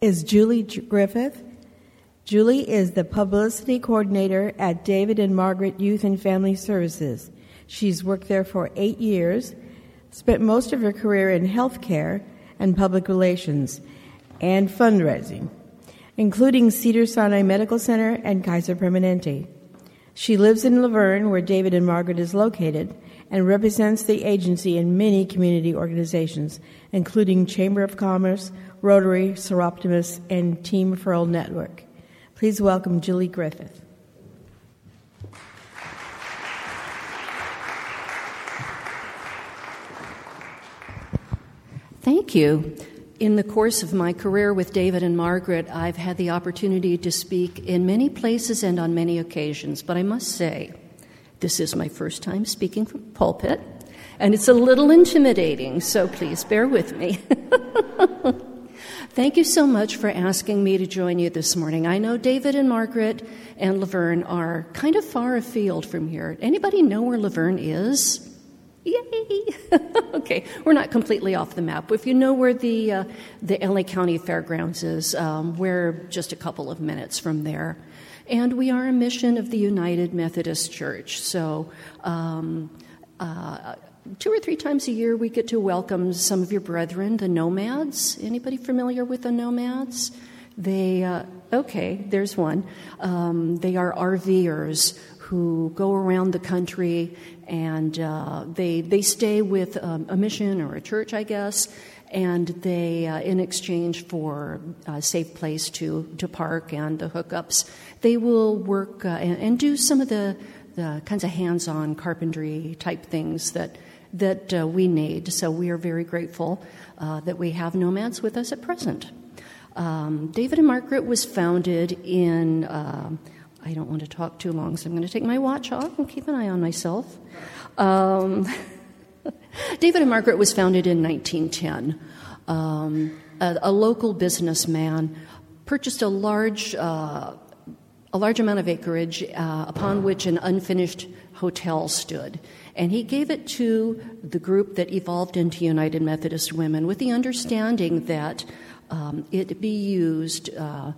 is Julie Griffith. Julie is the publicity coordinator at David and Margaret Youth and Family Services. She's worked there for eight years, spent most of her career in healthcare and public relations and fundraising, including Cedar Sinai Medical Center and Kaiser Permanente. She lives in La Verne, where David and Margaret is located, and represents the agency in many community organizations, including Chamber of Commerce, Rotary, Soroptimist, and Team Referral Network. Please welcome Julie Griffith. Thank you. In the course of my career with David and Margaret, I've had the opportunity to speak in many places and on many occasions, but I must say, this is my first time speaking from pulpit, and it's a little intimidating, so please bear with me. Thank you so much for asking me to join you this morning. I know David and Margaret and La Verne are kind of far afield from here. Anybody know where La Verne is? Yay! okay, we're not completely off the map. If you know where the uh, the LA County Fairgrounds is, um, we're just a couple of minutes from there, and we are a mission of the United Methodist Church. So. Um, uh, two or three times a year we get to welcome some of your brethren the nomads. Anybody familiar with the nomads? They uh, okay there's one. Um, they are rvers who go around the country and uh, they they stay with um, a mission or a church, I guess, and they, uh, in exchange for a safe place to to park and the hookups, they will work uh, and, and, do some of the the kinds of hands-on carpentry type things that that uh, we need. So we are very grateful uh, that we have nomads with us at present. Um, David and Margaret was founded in uh, I don't want to talk too long, so I'm going to take my watch off and keep an eye on myself. Um, David and Margaret was founded in 1910. Um, a, a, local businessman purchased a large, uh, a large amount of acreage uh, upon which an unfinished hotel stood. And he gave it to the group that evolved into United Methodist Women with the understanding that um, it be used uh,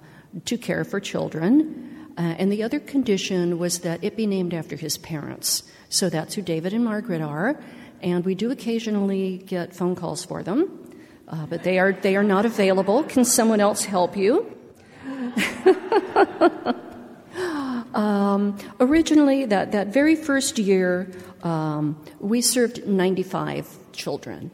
to care for children uh, and the other condition was that it be named after his parents. So that's who David and Margaret are. And we do occasionally get phone calls for them, uh, but they are, they are not available. Can someone else help you? um, originally, that, that very first year, um, we served 95 children.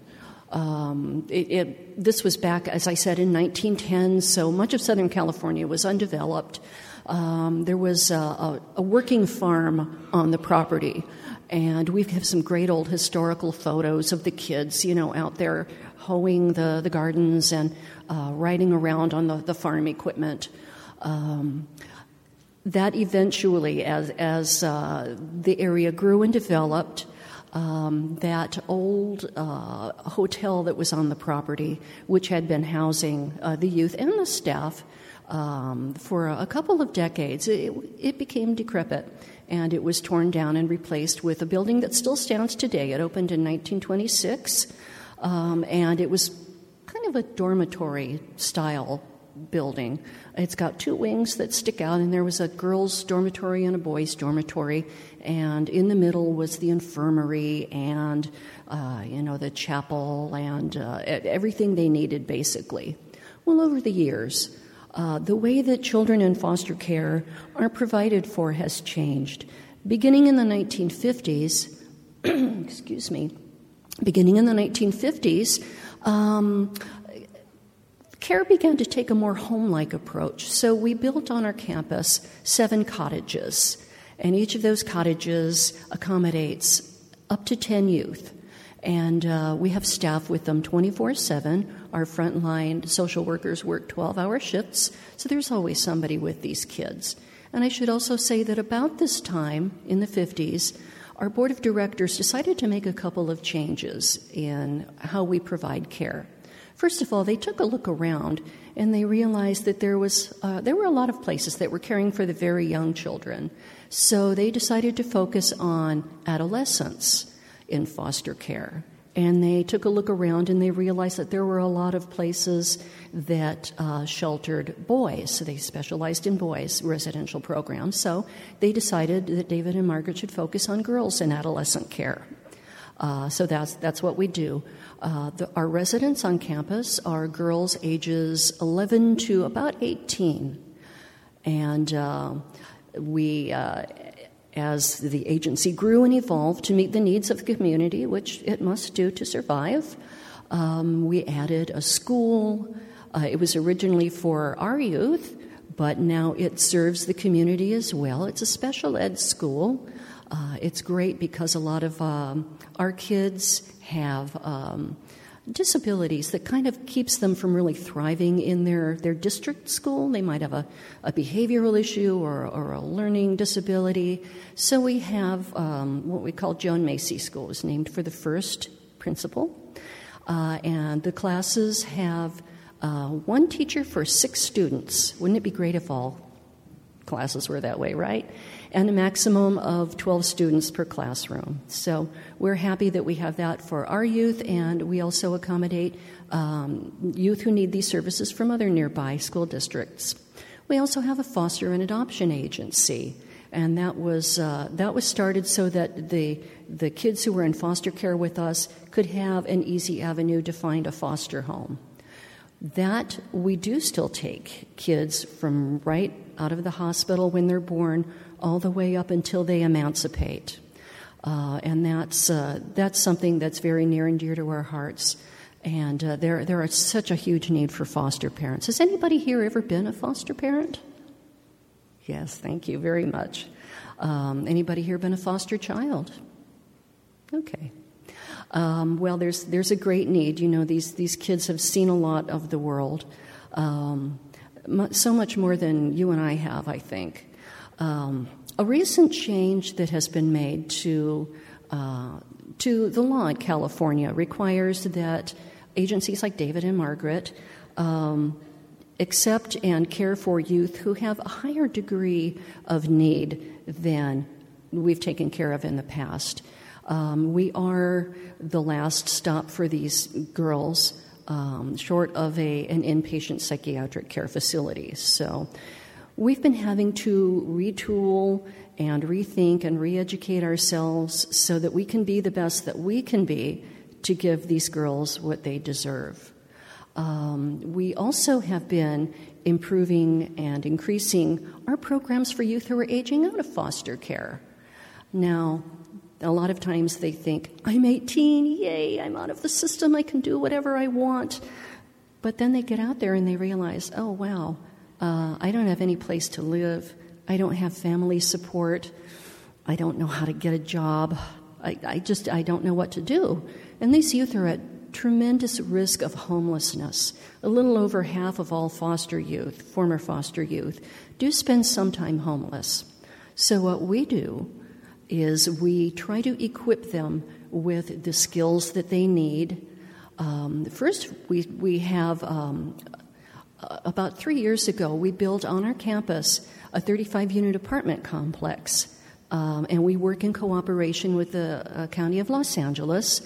Um, it, it, this was back, as I said, in 1910, so much of Southern California was undeveloped. Um, there was a, a, a, working farm on the property, and we have some great old historical photos of the kids, you know, out there hoeing the, the gardens and uh, riding around on the, the farm equipment. Um, that eventually, as, as uh, the area grew and developed, um, that old uh, hotel that was on the property, which had been housing uh, the youth and the staff, um, for a couple of decades, it, it, became decrepit and it was torn down and replaced with a building that still stands today. It opened in 1926 um, and it was kind of a dormitory style building. It's got two wings that stick out, and there was a girls' dormitory and a boys' dormitory, and in the middle was the infirmary and uh, you know the chapel and uh, everything they needed basically. Well, over the years, uh, the way that children in foster care are provided for has changed. Beginning in the 1950s, excuse me, beginning in the 1950s, um, care began to take a more home like approach. So we built on our campus seven cottages, and each of those cottages accommodates up to 10 youth. And uh, we have staff with them 24 7. Our frontline social workers work 12 hour shifts, so there's always somebody with these kids. And I should also say that about this time, in the 50s, our board of directors decided to make a couple of changes in how we provide care. First of all, they took a look around and they realized that there was uh, there were a lot of places that were caring for the very young children. So they decided to focus on adolescents in foster care. And they took a look around and they realized that there were a lot of places that uh, sheltered boys. So they specialized in boys' residential programs. So they decided that David and Margaret should focus on girls in adolescent care. Uh, so that's, that's what we do. Uh, the, our residents on campus are girls ages 11 to about 18. And uh, we, as the agency grew and evolved to meet the needs of the community, which it must do to survive, um, we added a school. Uh, it was originally for our youth, but now it serves the community as well. It's a special ed school. Uh, it's great because a lot of um, our kids have um, disabilities that kind of keeps them from really thriving in their, their district school. They might have a, a behavioral issue or, or a learning disability. So we have um, what we call Joan Macy School, is named for the first principal. Uh, and the classes have uh, one teacher for six students. Wouldn't it be great if all classes were that way, right? And a maximum of 12 students per classroom. So we're happy that we have that for our youth, and we also accommodate um, youth who need these services from other nearby school districts. We also have a foster and adoption agency, and that was uh, that was started so that the the kids who were in foster care with us could have an easy avenue to find a foster home. That we do still take kids from right out of the hospital when they're born all the way up until they emancipate. Uh, and that's, uh, that's something that's very near and dear to our hearts. And uh, there, there is such a huge need for foster parents. Has anybody here ever been a foster parent? Yes, thank you very much. Um, anybody here been a foster child? Okay. Um, well, there's there's a great need. You know, these these kids have seen a lot of the world, um, so much more than you and I have, I think. Um, a recent change that has been made to uh, to the law in California requires that agencies like David and Margaret um, accept and care for youth who have a higher degree of need than we've taken care of in the past. Um, we are the last stop for these girls, um, short of a, an inpatient psychiatric care facility. So we've been having to retool and rethink and re educate ourselves so that we can be the best that we can be to give these girls what they deserve. Um, we also have been improving and increasing our programs for youth who are aging out of foster care. Now, a lot of times they think, I'm 18, yay, I'm out of the system, I can do whatever I want. But then they get out there and they realize, oh, wow, uh, I don't have any place to live. I don't have family support. I don't know how to get a job. I, I just, I don't know what to do. And these youth are at tremendous risk of homelessness. A little over half of all foster youth, former foster youth, do spend some time homeless. So, what we do is we try to equip them with the skills that they need. Um, first, we, we have um, about three years ago, we built on our campus a 35 unit apartment complex. Um, and we work in cooperation with the uh, County of Los Angeles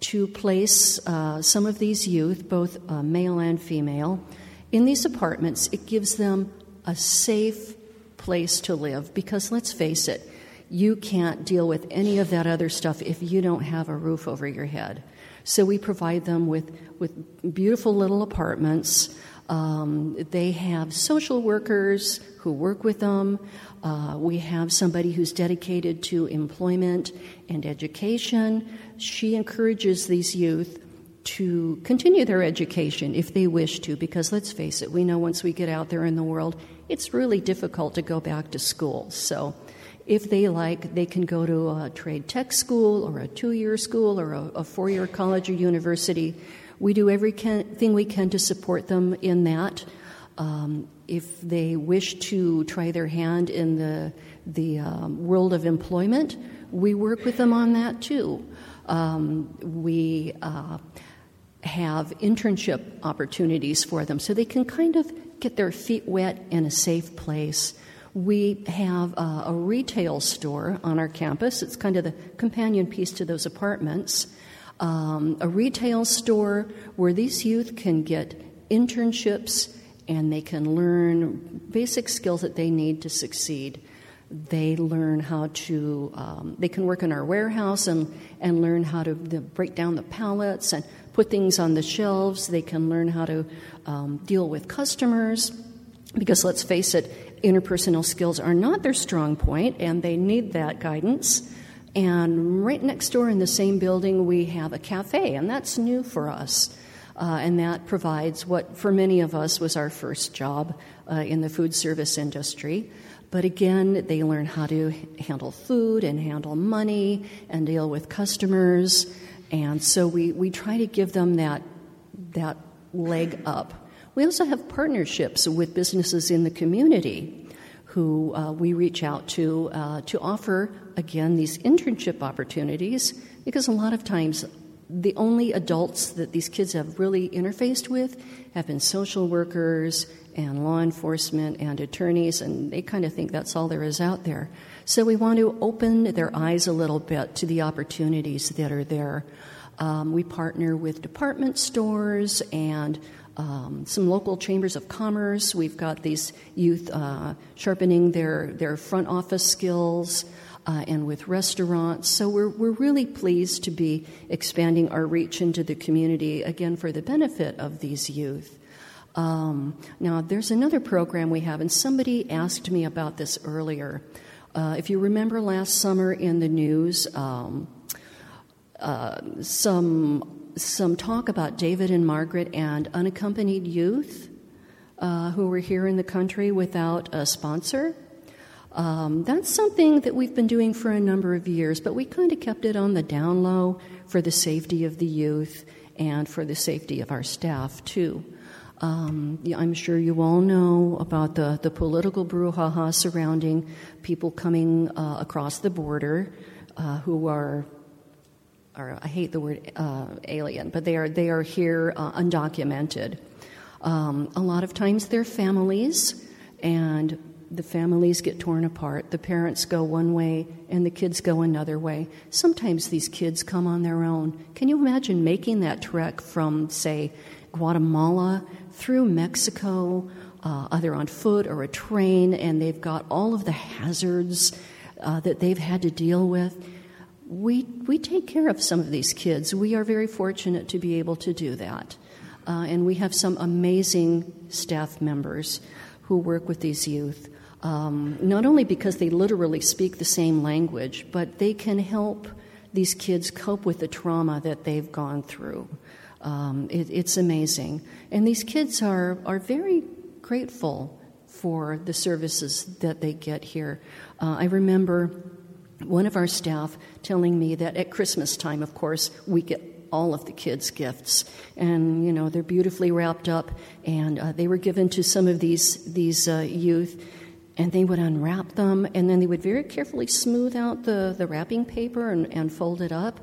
to place uh, some of these youth, both uh, male and female, in these apartments. It gives them a safe place to live because let's face it, you can't deal with any of that other stuff if you don't have a roof over your head. So we provide them with, with beautiful little apartments. Um, they have social workers who work with them. Uh, we have somebody who's dedicated to employment and education. She encourages these youth to continue their education if they wish to, because let's face it, we know once we get out there in the world, it's really difficult to go back to school. So if they like, they can go to a trade tech school or a two year school or a, a four year college or university. We do everything we can to support them in that. Um, if they wish to try their hand in the, the um, world of employment, we work with them on that too. Um, we uh, have internship opportunities for them so they can kind of get their feet wet in a safe place we have a, a retail store on our campus. It's kind of the companion piece to those apartments. um, a retail store where these youth can get internships and they can learn basic skills that they need to succeed. They learn how to, um, they can work in our warehouse and, and learn how to break down the pallets and put things on the shelves. They can learn how to um, deal with customers because let's face it, interpersonal skills are not their strong point and they need that guidance. And right next door in the same building, we have a cafe, and that's new for us. Uh, and that provides what, for many of us, was our first job uh, in the food service industry. But again, they learn how to handle food and handle money and deal with customers. And so we, we try to give them that, that leg up. We also have partnerships with businesses in the community who uh, we reach out to uh, to offer, again, these internship opportunities because a lot of times the only adults that these kids have really interfaced with have been social workers and law enforcement and attorneys, and they kind of think that's all there is out there. So we want to open their eyes a little bit to the opportunities that are there. Um, we partner with department stores and um, some local chambers of commerce. We've got these youth uh, sharpening their, their front office skills uh, and with restaurants. So we're, we're really pleased to be expanding our reach into the community, again, for the benefit of these youth. Um, now, there's another program we have, and somebody asked me about this earlier. Uh, if you remember last summer in the news, um, uh, some some talk about David and Margaret and unaccompanied youth uh, who were here in the country without a sponsor. Um, that's something that we've been doing for a number of years, but we kind of kept it on the down low for the safety of the youth and for the safety of our staff, too. Um, I'm sure you all know about the, the political brouhaha surrounding people coming uh, across the border uh, who are, are, I hate the word uh, alien, but they are, they are here uh, undocumented. Um, a lot of times they're families, and the families get torn apart. The parents go one way and the kids go another way. Sometimes these kids come on their own. Can you imagine making that trek from, say, Guatemala through Mexico, uh, either on foot or a train, and they've got all of the hazards uh, that they've had to deal with? We, we take care of some of these kids. We are very fortunate to be able to do that. Uh, and we have some amazing staff members who work with these youth um, not only because they literally speak the same language, but they can help these kids cope with the trauma that they've gone through. Um, it, it's amazing. And these kids are, are very grateful for the services that they get here. Uh, I remember one of our staff telling me that at Christmas time, of course, we get all of the kids' gifts, and you know they're beautifully wrapped up, and uh, they were given to some of these these uh, youth and they would unwrap them, and then they would very carefully smooth out the, the wrapping paper and, and fold it up.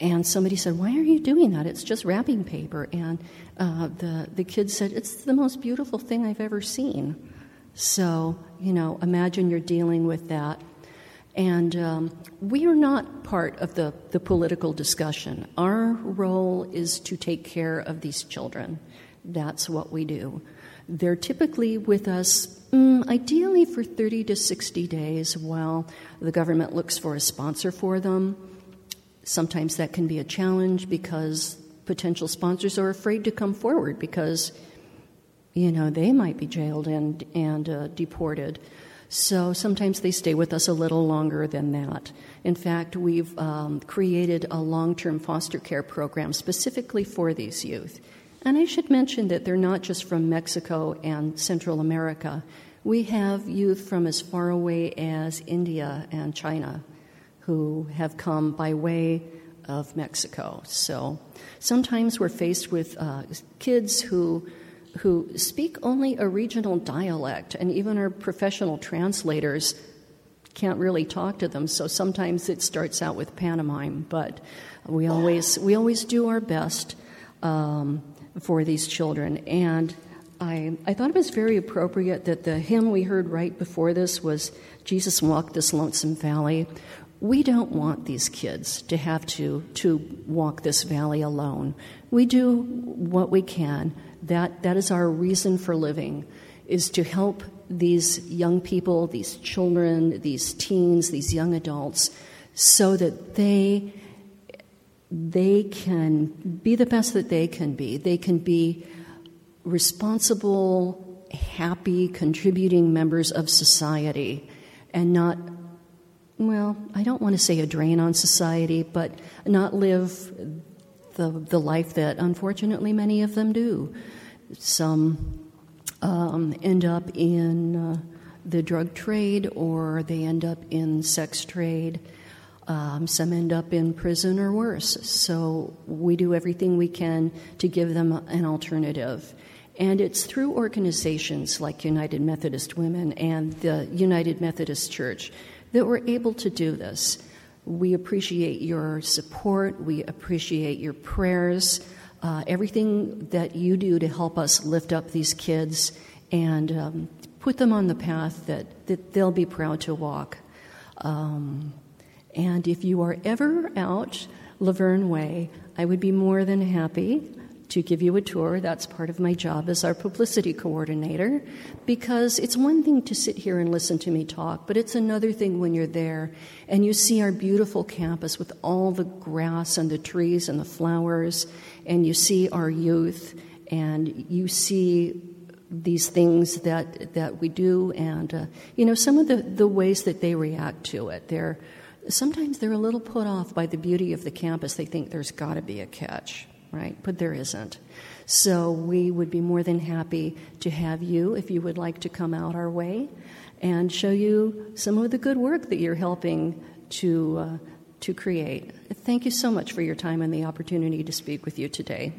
And somebody said, Why are you doing that? It's just wrapping paper. And uh, the, the kid said, It's the most beautiful thing I've ever seen. So, you know, imagine you're dealing with that. And um, we are not part of the, the political discussion. Our role is to take care of these children. That's what we do. They're typically with us mm, ideally for 30 to 60 days while the government looks for a sponsor for them. Sometimes that can be a challenge because potential sponsors are afraid to come forward because, you know, they might be jailed and, and uh, deported. So sometimes they stay with us a little longer than that. In fact, we've um, created a long term foster care program specifically for these youth. And I should mention that they're not just from Mexico and Central America. We have youth from as far away as India and China who have come by way of Mexico. So sometimes we're faced with uh, kids who who speak only a regional dialect, and even our professional translators can't really talk to them. So sometimes it starts out with pantomime, but we always we always do our best. Um, for these children. And I, I thought it was very appropriate that the hymn we heard right before this was Jesus Walked This Lonesome Valley. we don't want these kids to have to, to walk this valley alone. We do what we can. That, that is our reason for living, is to help these young people, these children, these teens, these young adults, so that they, they can be the best that they can be. They can be responsible, happy, contributing members of society and not well, I don't want to say a drain on society, but not live the, the life that unfortunately many of them do. Some um, end up in uh, the drug trade or they end up in sex trade. Um, some end up in prison or worse. So we do everything we can to give them an alternative. And it's through organizations like United Methodist Women and the United Methodist Church that we're able to do this. We appreciate your support, we appreciate your prayers, uh, everything that you do to help us lift up these kids and um, put them on the path that, that they'll be proud to walk. Um, and if you are ever out La Verne Way, I would be more than happy to give you a tour. That's part of my job as our publicity coordinator because it's one thing to sit here and listen to me talk, but it's another thing when you're there and you see our beautiful campus with all the grass and the trees and the flowers, and you see our youth and you see these things that that we do and uh, you know some of the, the ways that they react to it. They're sometimes they're a little put off by the beauty of the campus. They think there's got to be a catch right? But there isn't. So we would be more than happy to have you if you would like to come out our way and show you some of the good work that you're helping to, uh, to create. Thank you so much for your time and the opportunity to speak with you today.